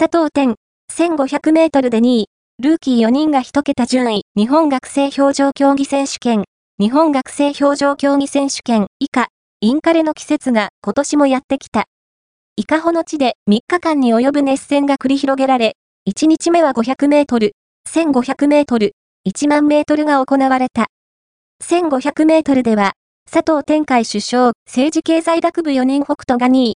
佐藤天、1500メートルで2位、ルーキー4人が1桁順位、日本学生表情競技選手権、日本学生表情競技選手権以下、インカレの季節が今年もやってきた。イカホの地で3日間に及ぶ熱戦が繰り広げられ、1日目は500メートル、1500メートル、1万メートルが行われた。1500メートルでは、佐藤天海首相、政治経済学部4人北斗が2位、